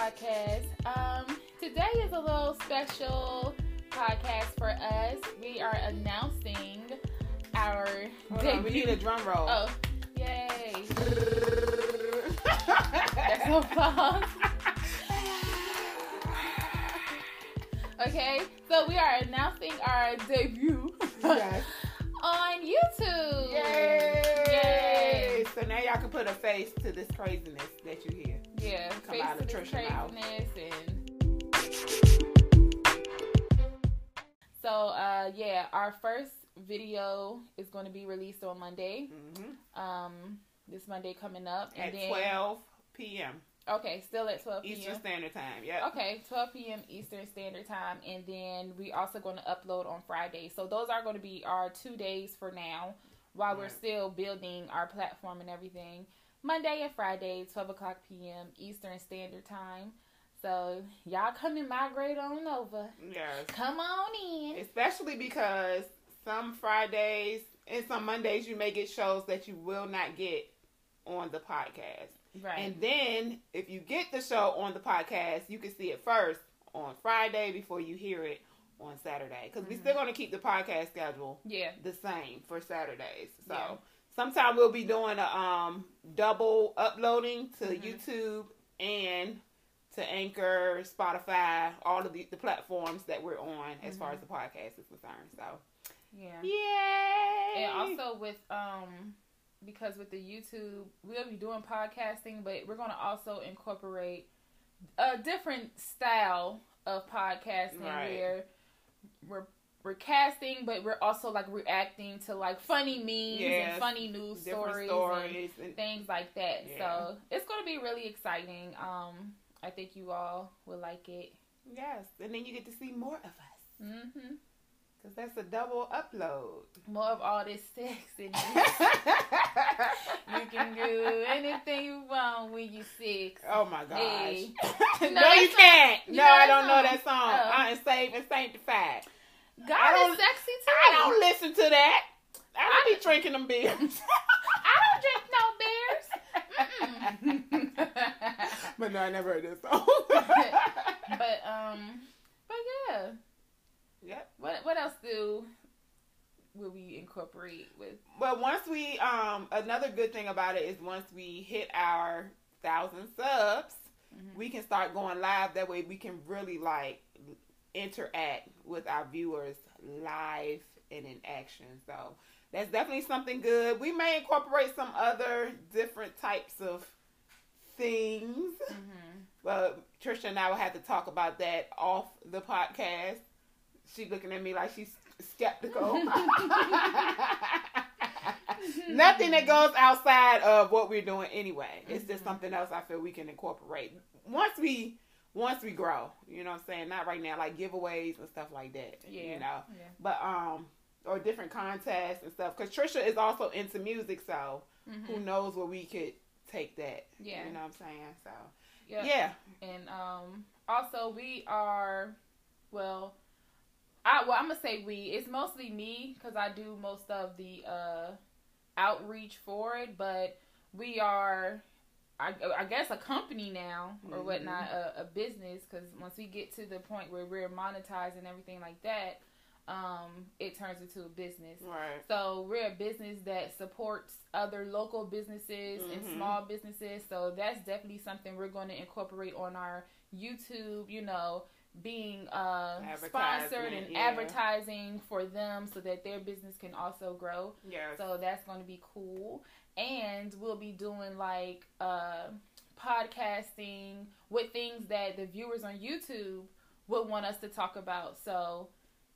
podcast. Um, today is a little special podcast for us. We are announcing our Hold debut. on, we need a drum roll. oh, yay! That's so fun. Okay, so we are announcing our debut yes. on YouTube. Yay! Yay! So now y'all can put a face to this craziness that you hear. Yeah, Come face out of Trisha mouth. so uh yeah, our first video is going to be released on Monday. hmm Um, this Monday coming up, and At then 12 p.m. okay, still at twelve p.m. Eastern Standard Time. Yep. Okay, 12 p.m. Eastern Standard Time, and then we also going to upload on Friday. So those are going to be our two days for now, while we're still building our platform and everything. Monday and Friday, 12 o'clock p.m. Eastern Standard Time. So y'all come and migrate on over. Yes. Come on in. Especially because some Fridays and some Mondays you may get shows that you will not get on the podcast. Right. And then if you get the show on the podcast, you can see it first on Friday before you hear it on Saturday. Because we Mhm. still going to keep the podcast schedule yeah. the same for Saturdays. So Yeah. Sometime we'll be doing a um double uploading to Mhm. YouTube and to Anchor, Spotify, all of the, the platforms that we're on as far Mhm. as the podcast is concerned. So Yeah. yay! And also with um because with the YouTube we'll be doing podcasting, but we're gonna also incorporate a different style of podcasting Right. where we're we're casting, but we're also like reacting to like funny memes Yes. and funny news stories, stories, and, and things like that. Yeah. So it's gonna be really exciting. Um, I think you all will like it. yes, and then you get to see more of us Mm-hmm. because that's a double upload. More of all this sexiness. You can do anything you want when you six. Oh my gosh. Hey. no, You you can't. You no, I don't know that song. Oh. I am saved and sanctified. I God is sexy too. I don't listen to that. I don't be drinking them beers. I don't drink no beers. But no, I never heard this song. but um, but yeah. yep. What what else do will we incorporate with? Well, once we, um, another good thing about it is once we hit our thousand subs, Mhm. we can start going live. That way, we can really like interact with our viewers live and in action. So that's definitely something good. We may incorporate some other different types of things, Mm-hmm. but Trisha and I will have to talk about that off the podcast. She looking at me like she's skeptical. Nothing that goes outside of what we're doing anyway. It's just Mhm. something else I feel we can incorporate once we once we grow. You know what I'm saying? Not right now, like giveaways and stuff like that. Yeah. You know, Yeah. but um, or different contests and stuff. Because Trisha is also into music, so Mhm. who knows where we could take that. Yeah. You know what I'm saying? So Yep. yeah, And um, also we are, well, I well I'm gonna say we. It's mostly me because I do most of the uh, outreach for it, but we are. I, I guess a company now or Mhm. whatnot, a, a business. Because once we get to the point where we're monetized and everything like that, um, it turns into a business. right. So we're a business that supports other local businesses and Mhm. small businesses. So that's definitely something we're going to incorporate on our YouTube. You know, being uh, sponsored and yeah. advertising for them so that their business can also grow. Yes. So that's going to be cool. And we'll be doing like uh, podcasting with things that the viewers on YouTube would want us to talk about. So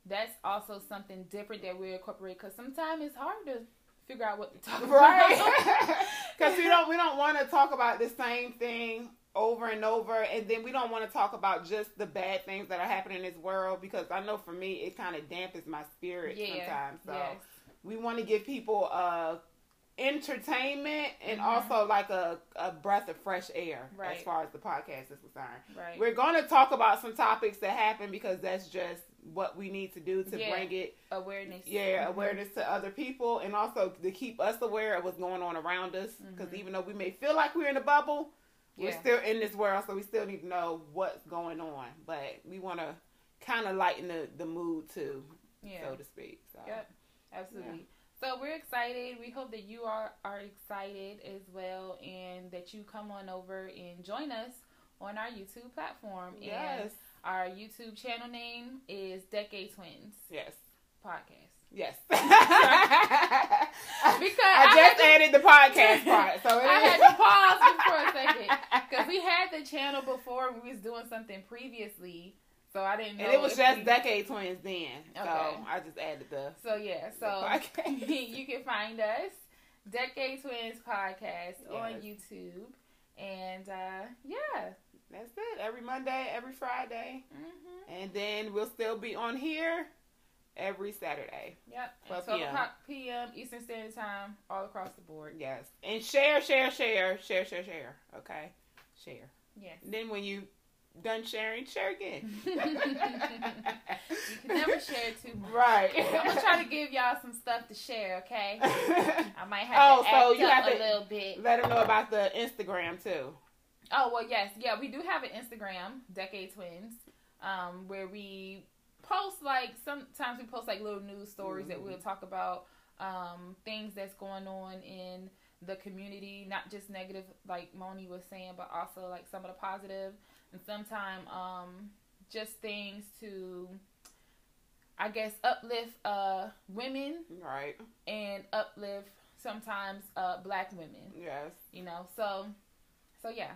that's also something different that we incorporate because sometimes it's hard to figure out what to talk about. right because we don't we don't want to talk about the same thing over and over and then we don't want to talk about just the bad things that are happening in this world because i know for me it kind of dampens my spirit yeah. sometimes so Yes. we want to give people uh entertainment and Mhm. also like a, a breath of fresh air Right. as far as the podcast is concerned Right. we're going to talk about some topics that happen because that's just what we need to do to Yeah. bring it awareness. yeah Mhm. awareness to other people and also to keep us aware of what's going on around us because Mhm. even though we may feel like we're in a bubble we're still in this world, so we still need to know what's going on. But we want to kind of lighten the, the mood too, Yeah. so to speak. So Yep. Absolutely. So we're excited. We hope that you are are excited as well, and that you come on over and join us on our YouTube platform. And yes, our YouTube channel name is Decade Twins yes, Podcast. yes. Because I I just had added the podcast part, so I had to pause for a second because we had the channel before we was doing something previously, so I didn't know. and it was just we- Decade Twins then, so I just added the. So yeah, so you can find us Decade Twins podcast on YouTube, and uh, yeah, That's it. Every Monday, every Friday, hmm and then we'll still be on here every Saturday. yep, 12 12 p.m. o'clock p.m. Eastern Standard Time, all across the board. Yes, and share, share, share, share, share, share. Okay, share. Yes. And then when you done sharing, share again. you can never share too much. right. I'm gonna try to give y'all some stuff to share, okay? I might have Oh, to so you have a to- little bit. Let them know about the Instagram too. Oh well, yes, yeah, we do have an Instagram, Decade Twins, um, where we post like sometimes we post like little news stories that Mhm. we'll talk about um, things that's going on in the community, not just negative like Moni was saying, but also like some of the positive, and sometimes um, just things to, I guess, uplift uh, women Right. and uplift sometimes uh, black women Yes. you know. So, so yeah,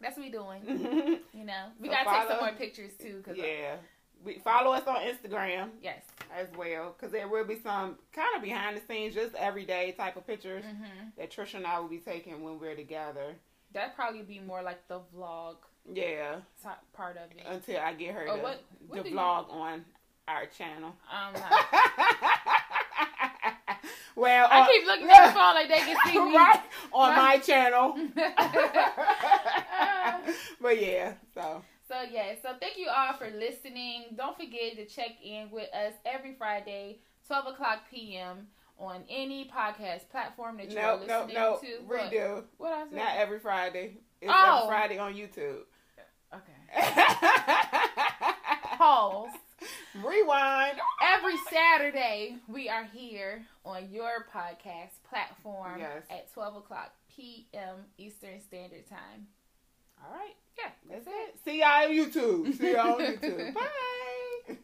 that's what we doing. You know, we So gotta take some more pictures too. Cause uh, We follow us on Instagram yes, as well, because there will be some kind of behind the scenes, just everyday type of pictures hmm that Trisha and I will be taking when we're together. that'd probably be more like the vlog Yeah. top part of it. Until I get her Oh, to, what- what do you- vlog on our channel. Um, well, I uh, keep looking at the phone like they can see me. right on Right. my channel. But yeah, so so yeah, so thank you all for listening. Don't forget to check in with us every Friday, twelve o'clock p.m. on any podcast platform that you are no, no, listening no, to. What? redo. What I said? Not every Friday. It's Oh. every Friday on YouTube. okay. Pause. Rewind. Every Saturday, we are here on your podcast platform Yes. at 12 o'clock p.m. Eastern Standard Time. All right. Yeah, That's it. See y'all on YouTube. See y'all on YouTube. Bye.